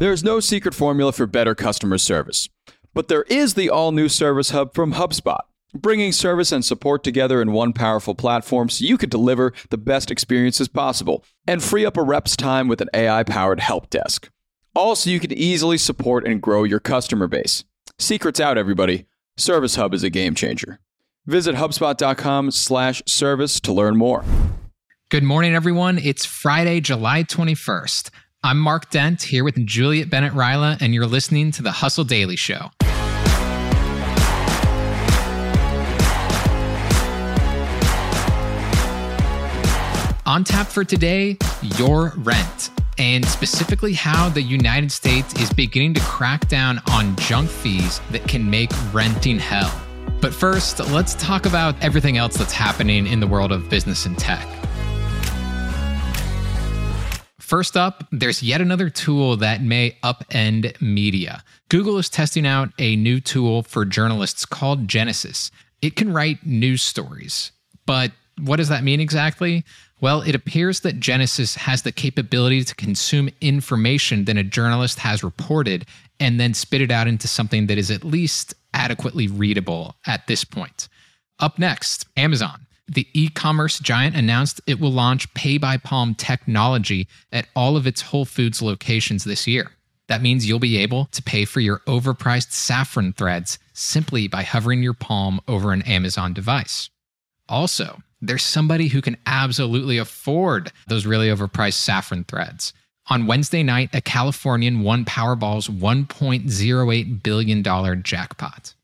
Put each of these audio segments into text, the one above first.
There is no secret formula for better customer service, but there is the all new Service Hub from HubSpot, bringing service and support together in one powerful platform so you can deliver the best experiences possible and free up a rep's time with an AI powered help desk. Also, you can easily support and grow your customer base. Secrets out, everybody. Service Hub is a game changer. Visit HubSpot.com/service to learn more. Good morning, everyone. It's Friday, July 21st. I'm Mark Dent here with Juliet Bennett Rylah, and you're listening to the Hustle Daily Show. On tap for today, your rent, and specifically how the United States is beginning to crack down on junk fees that can make renting hell. But first, let's talk about everything else that's happening in the world of business and tech. First up, there's yet another tool that may upend media. Google is testing out a new tool for journalists called Genesis. It can write news stories. But what does that mean exactly? Well, it appears that Genesis has the capability to consume information that a journalist has reported and then spit it out into something that is at least adequately readable at this point. Up next, Amazon. The e commerce giant announced it will launch pay by palm technology at all of its Whole Foods locations this year. That means you'll be able to pay for your overpriced saffron threads simply by hovering your palm over an Amazon device. Also, there's somebody who can absolutely afford those really overpriced saffron threads. On Wednesday night, a Californian won Powerball's $1.08 billion jackpot.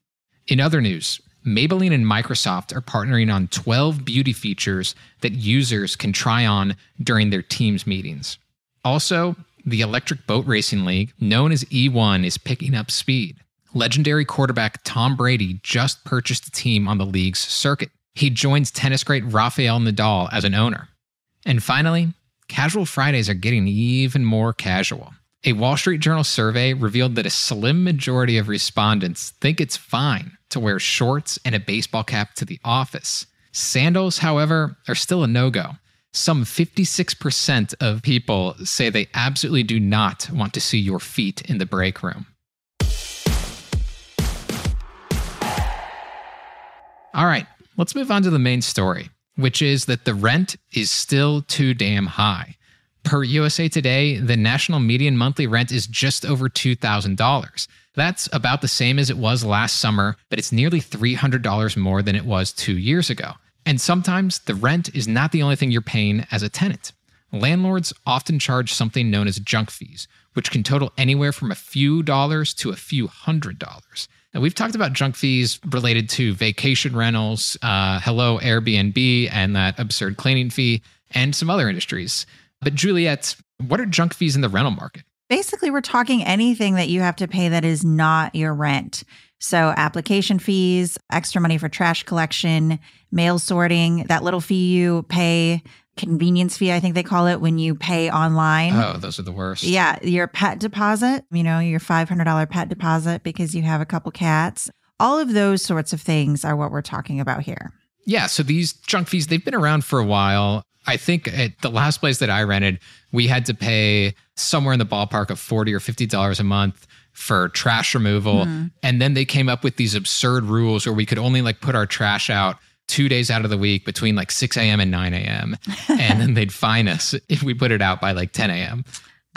In other news, Maybelline and Microsoft are partnering on 12 beauty features that users can try on during their Teams meetings. Also, the Electric Boat Racing League, known as E1, is picking up speed. Legendary quarterback Tom Brady just purchased a team on the league's circuit. He joins tennis great Rafael Nadal as an owner. And finally, casual Fridays are getting even more casual. A Wall Street Journal survey revealed that a slim majority of respondents think it's fine to wear shorts and a baseball cap to the office. Sandals, however, are still a no go. Some 56% of people say they absolutely do not want to see your feet in the break room. All right, let's move on to the main story, which is that the rent is still too damn high. Per USA Today, the national median monthly rent is just over $2,000. That's about the same as it was last summer, but it's nearly $300 more than it was two years ago. And sometimes the rent is not the only thing you're paying as a tenant. Landlords often charge something known as junk fees, which can total anywhere from a few dollars to a few hundred dollars. Now, we've talked about junk fees related to vacation rentals, uh, hello Airbnb, and that absurd cleaning fee, and some other industries. But Juliet, what are junk fees in the rental market? Basically, we're talking anything that you have to pay that is not your rent. So, application fees, extra money for trash collection, mail sorting, that little fee you pay, convenience fee, I think they call it when you pay online. Oh, those are the worst. Yeah, your pet deposit, you know, your $500 pet deposit because you have a couple cats. All of those sorts of things are what we're talking about here. Yeah, so these junk fees, they've been around for a while. I think at the last place that I rented, we had to pay somewhere in the ballpark of 40 or $50 a month for trash removal. Mm. And then they came up with these absurd rules where we could only like put our trash out two days out of the week between like 6 a.m. and 9 a.m. and then they'd fine us if we put it out by like 10 a.m.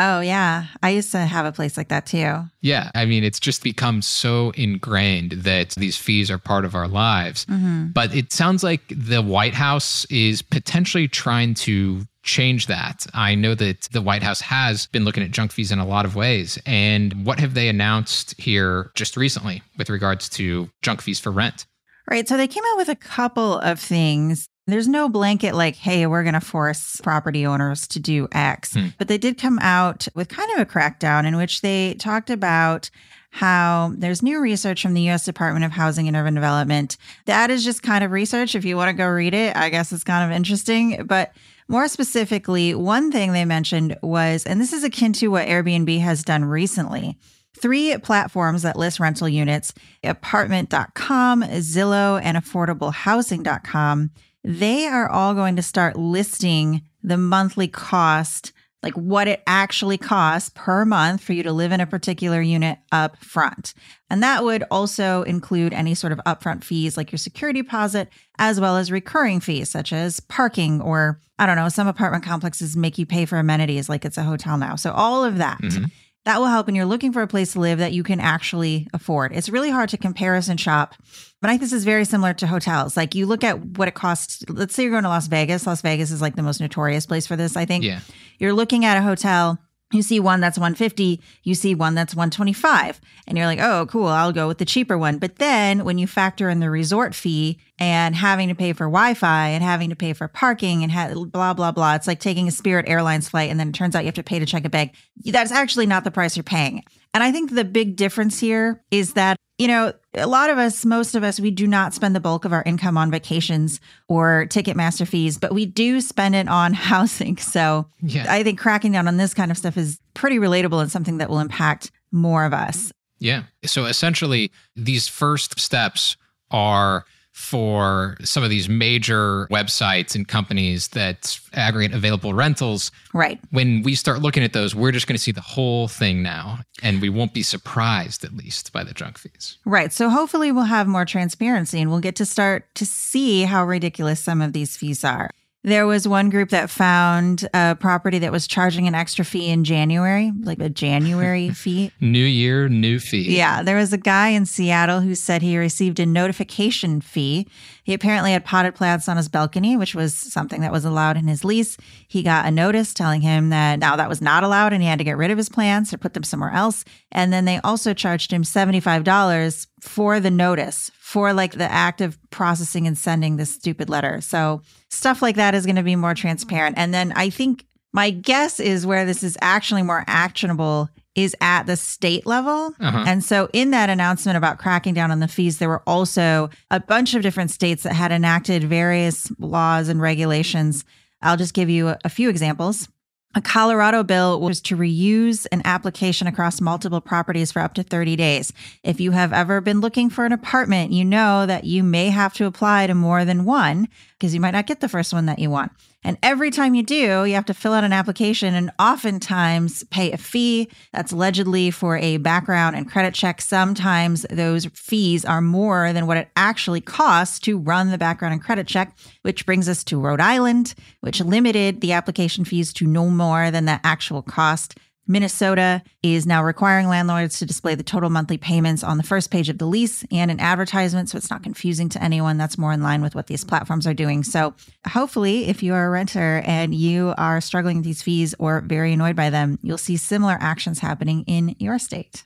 Oh, yeah. I used to have a place like that too. Yeah. I mean, it's just become so ingrained that these fees are part of our lives. Mm-hmm. But it sounds like the White House is potentially trying to change that. I know that the White House has been looking at junk fees in a lot of ways. And what have they announced here just recently with regards to junk fees for rent? Right. So they came out with a couple of things. There's no blanket like, hey, we're going to force property owners to do X. Hmm. But they did come out with kind of a crackdown in which they talked about how there's new research from the US Department of Housing and Urban Development. That is just kind of research. If you want to go read it, I guess it's kind of interesting. But more specifically, one thing they mentioned was, and this is akin to what Airbnb has done recently three platforms that list rental units apartment.com, Zillow, and affordablehousing.com. They are all going to start listing the monthly cost like what it actually costs per month for you to live in a particular unit up front. And that would also include any sort of upfront fees like your security deposit, as well as recurring fees such as parking or I don't know, some apartment complexes make you pay for amenities like it's a hotel now. So all of that. Mm-hmm. That will help when you're looking for a place to live that you can actually afford. It's really hard to comparison shop, but I think this is very similar to hotels. Like you look at what it costs. Let's say you're going to Las Vegas. Las Vegas is like the most notorious place for this. I think. Yeah. You're looking at a hotel you see one that's 150, you see one that's 125, and you're like, "Oh, cool, I'll go with the cheaper one." But then when you factor in the resort fee and having to pay for Wi-Fi and having to pay for parking and ha- blah blah blah, it's like taking a Spirit Airlines flight and then it turns out you have to pay to check a bag. That's actually not the price you're paying. And I think the big difference here is that you know, a lot of us, most of us, we do not spend the bulk of our income on vacations or Ticketmaster fees, but we do spend it on housing. So yeah. I think cracking down on this kind of stuff is pretty relatable and something that will impact more of us. Yeah. So essentially, these first steps are for some of these major websites and companies that aggregate available rentals. Right. When we start looking at those, we're just going to see the whole thing now, and we won't be surprised, at least, by the junk fees. Right. So hopefully, we'll have more transparency and we'll get to start to see how ridiculous some of these fees are. There was one group that found a property that was charging an extra fee in January, like a January fee. New year, new fee. Yeah. There was a guy in Seattle who said he received a notification fee. He apparently had potted plants on his balcony, which was something that was allowed in his lease. He got a notice telling him that now that was not allowed and he had to get rid of his plants or put them somewhere else. And then they also charged him $75 for the notice for like the act of processing and sending this stupid letter. So stuff like that is going to be more transparent. And then I think my guess is where this is actually more actionable is at the state level. Uh-huh. And so in that announcement about cracking down on the fees, there were also a bunch of different states that had enacted various laws and regulations. I'll just give you a, a few examples. A Colorado bill was to reuse an application across multiple properties for up to 30 days. If you have ever been looking for an apartment, you know that you may have to apply to more than one because you might not get the first one that you want. And every time you do, you have to fill out an application and oftentimes pay a fee that's allegedly for a background and credit check. Sometimes those fees are more than what it actually costs to run the background and credit check, which brings us to Rhode Island, which limited the application fees to no more than the actual cost. Minnesota is now requiring landlords to display the total monthly payments on the first page of the lease and an advertisement so it's not confusing to anyone. That's more in line with what these platforms are doing. So, hopefully, if you are a renter and you are struggling with these fees or very annoyed by them, you'll see similar actions happening in your state.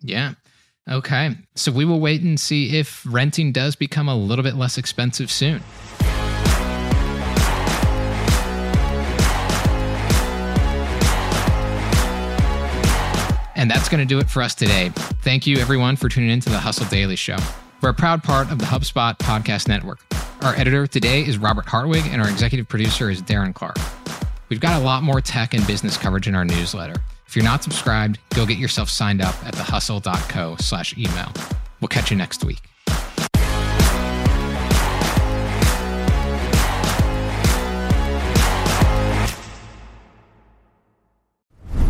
Yeah. Okay. So, we will wait and see if renting does become a little bit less expensive soon. And that's going to do it for us today. Thank you, everyone, for tuning in to the Hustle Daily Show. We're a proud part of the HubSpot Podcast Network. Our editor today is Robert Hartwig, and our executive producer is Darren Clarke. We've got a lot more tech and business coverage in our newsletter. If you're not subscribed, go get yourself signed up at thehustle.co slash email. We'll catch you next week.